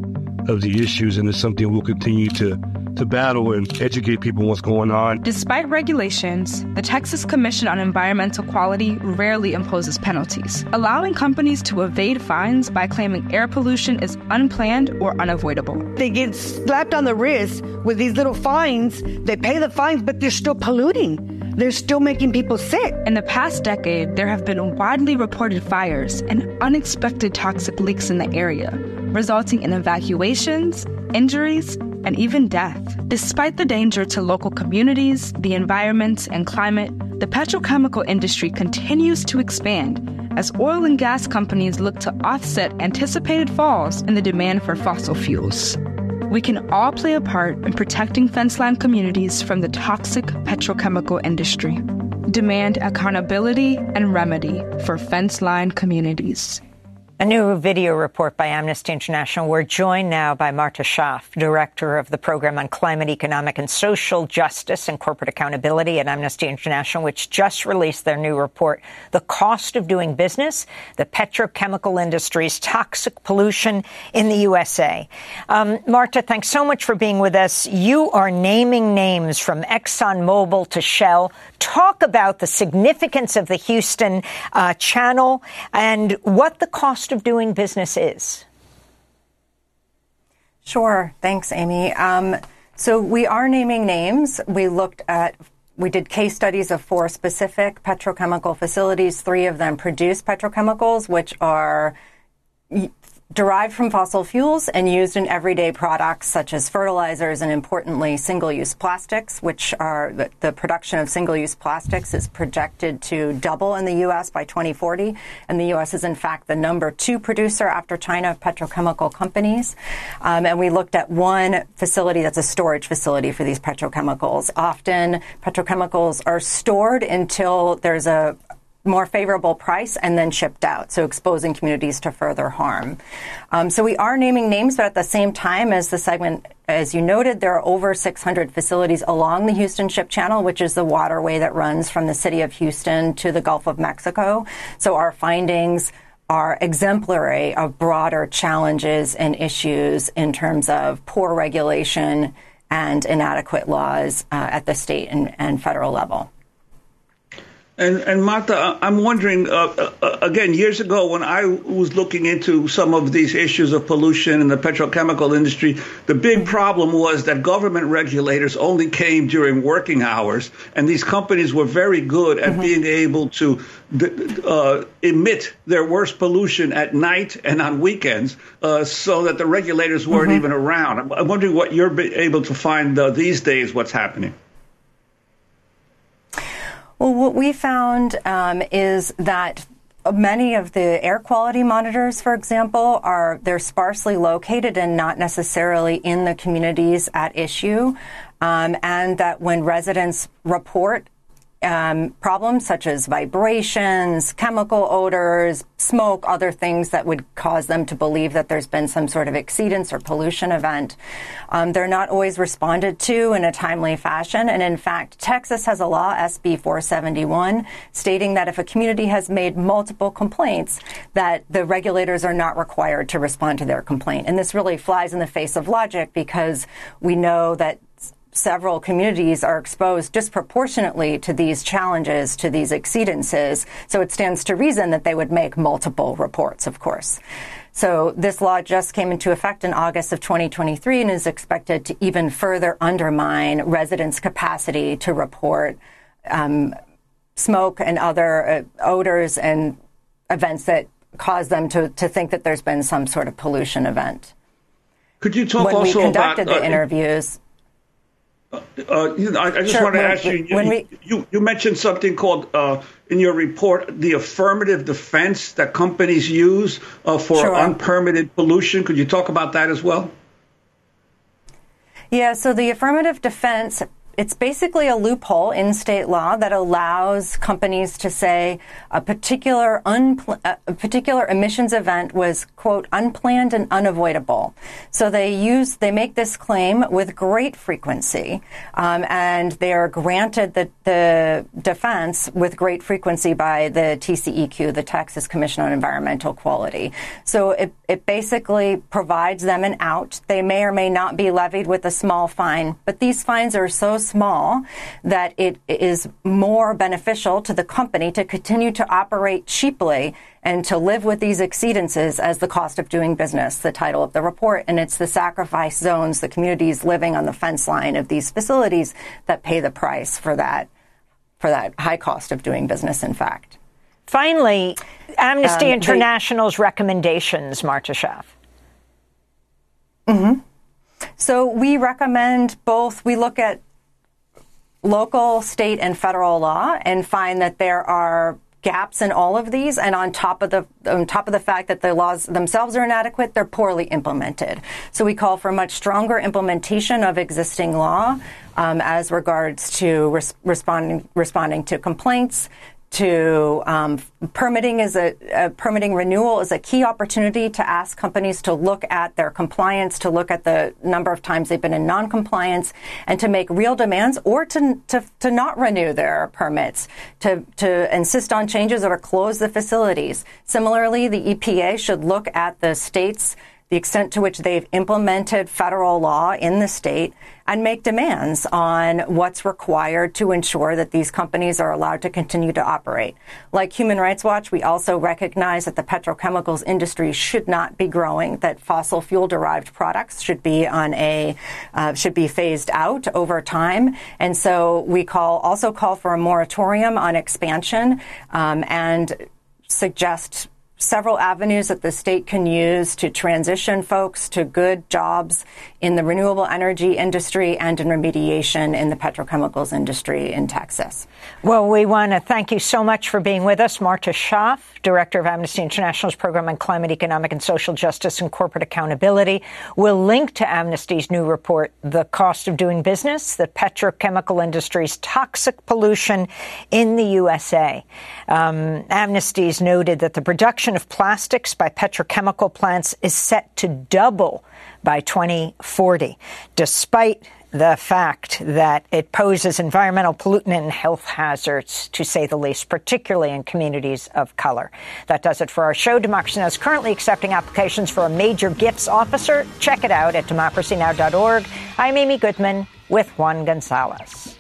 of the issues, and it's something we'll continue to to battle and educate people what's going on. Despite regulations, the Texas Commission on Environmental Quality rarely imposes penalties, allowing companies to evade fines by claiming air pollution is unplanned or unavoidable. They get slapped on the wrist with these little fines. They pay the fines, but they're still polluting. They're still making people sick. In the past decade, there have been widely reported fires and unexpected toxic leaks in the area, resulting in evacuations, injuries, and even death. Despite the danger to local communities, the environment, and climate, the petrochemical industry continues to expand as oil and gas companies look to offset anticipated falls in the demand for fossil fuels. We can all play a part in protecting fenceland communities from the toxic petrochemical industry. Demand accountability and remedy for fenceline communities. A new video report by Amnesty International. We're joined now by Marta Schaaf, Director of the Program on Climate, Economic and Social Justice and Corporate Accountability at Amnesty International, which just released their new report, The Cost of Doing Business, the Petrochemical Industry's Toxic Pollution in the USA. Um, Marta, thanks so much for being with us. You are naming names from ExxonMobil to Shell. Talk about the significance of the Houston uh, channel and what the cost of doing business is? Sure. Thanks, Amy. Um, so we are naming names. We looked at we did case studies of four specific petrochemical facilities. Three of them produce petrochemicals, which are derived from fossil fuels and used in everyday products such as fertilizers and importantly single-use plastics which are the, the, production of single-use plastics is projected to double in the US by 2040 and the US is in fact the number two producer after China of petrochemical companies. Um, and we looked at one facility that's a storage facility for these petrochemicals. Often petrochemicals are stored until there's a more favorable price and then shipped out, so exposing communities to further harm. Um, so we are naming names, but at the same time, as the segment, as you noted, there are over 600 facilities along the Houston Ship Channel, which is the waterway that runs from the city of Houston to the Gulf of Mexico. So our findings are exemplary of broader challenges and issues in terms of poor regulation and inadequate laws uh, at the state and, and federal level. And, and Martha, I'm wondering uh, uh, again. Years ago, when I was looking into some of these issues of pollution in the petrochemical industry, the big problem was that government regulators only came during working hours, and these companies were very good at mm-hmm. being able to uh, emit their worst pollution at night and on weekends, uh, so that the regulators weren't mm-hmm. even around. I'm, I'm, wondering what you're able to find uh, these days. What's happening? Well, what we found um, is that many of the air quality monitors, for example, are they're sparsely located and not necessarily in the communities at issue, um, and that when residents report um, problems such as vibrations, chemical odors, smoke, other things that would cause them to believe that there's been some sort of exceedance or pollution event. Um, they're not always responded to in a timely fashion. And in fact, Texas has a law, SB 471, stating that if a community has made multiple complaints, that the regulators are not required to respond to their complaint. And this really flies in the face of logic because we know that several communities are exposed disproportionately to these challenges, to these exceedances. So it stands to reason that they would make multiple reports, of course. So this law just came into effect in August of 2023 and is expected to even further undermine residents' capacity to report um, smoke and other uh, odors and events that cause them to, to think that there's been some sort of pollution event. Could you talk when also we conducted about the uh, interviews? Uh, I, I, just Sure, want to ask you, when you, we- you, you mentioned something called uh, in your report the affirmative defense that companies use uh, for Sure. unpermitted pollution. Could you talk about that as well? Yeah, so the affirmative defense, it's basically a loophole in state law that allows companies to say a particular unpl- a particular emissions event was quote unplanned and unavoidable. So they use they make this claim with great frequency, um, and they are granted the, the defense with great frequency by the TCEQ, the Texas Commission on Environmental Quality. So it it basically provides them an out. They may or may not be levied with a small fine, but these fines are so small that it is more beneficial to the company to continue to operate cheaply and to live with these exceedances as the cost of doing business, the title of the report. And it's the sacrifice zones, the communities living on the fence line of these facilities that pay the price for that, for that high cost of doing business, in fact. Finally, Amnesty Um, they- International's recommendations, Marta Schaaf. hmm So we recommend both. We look at local, state, and federal law and find that there are gaps in all of these. And on top of the on top of the fact that the laws themselves are inadequate they're poorly implemented. So we call for much stronger implementation of existing law um, as regards to res- responding responding to complaints to um, permitting is a, permitting renewal is a key opportunity to ask companies to look at their compliance, to look at the number of times they've been in non-compliance, and to make real demands or to to, to not renew their permits, to to insist on changes or close the facilities. Similarly, the EPA should look at the states the extent to which they've implemented federal law in the state and make demands on what's required to ensure that these companies are allowed to continue to operate. Like Human Rights Watch, we also recognize that the petrochemicals industry should not be growing, that fossil fuel derived products should be on a, uh, should be phased out over time. And so we call, also call for a moratorium on expansion, um, and suggest several avenues that the state can use to transition folks to good jobs in the renewable energy industry and in remediation in the petrochemicals industry in Texas. Well, we want to thank you so much for being with us, Marta Schaaf, Director of Amnesty International's Program on Climate, Economic, and Social Justice and Corporate Accountability. We'll link to Amnesty's new report, The Cost of Doing Business, the Petrochemical Industry's Toxic Pollution in the USA. Um, Amnesty's noted that the production of plastics by petrochemical plants is set to double by 2040, despite the fact that it poses environmental pollutant and health hazards, to say the least, particularly in communities of color. That does it for our show. Democracy Now! is currently accepting applications for a major gifts officer. Check it out at democracynow.org. I'm Amy Goodman with Juan Gonzalez.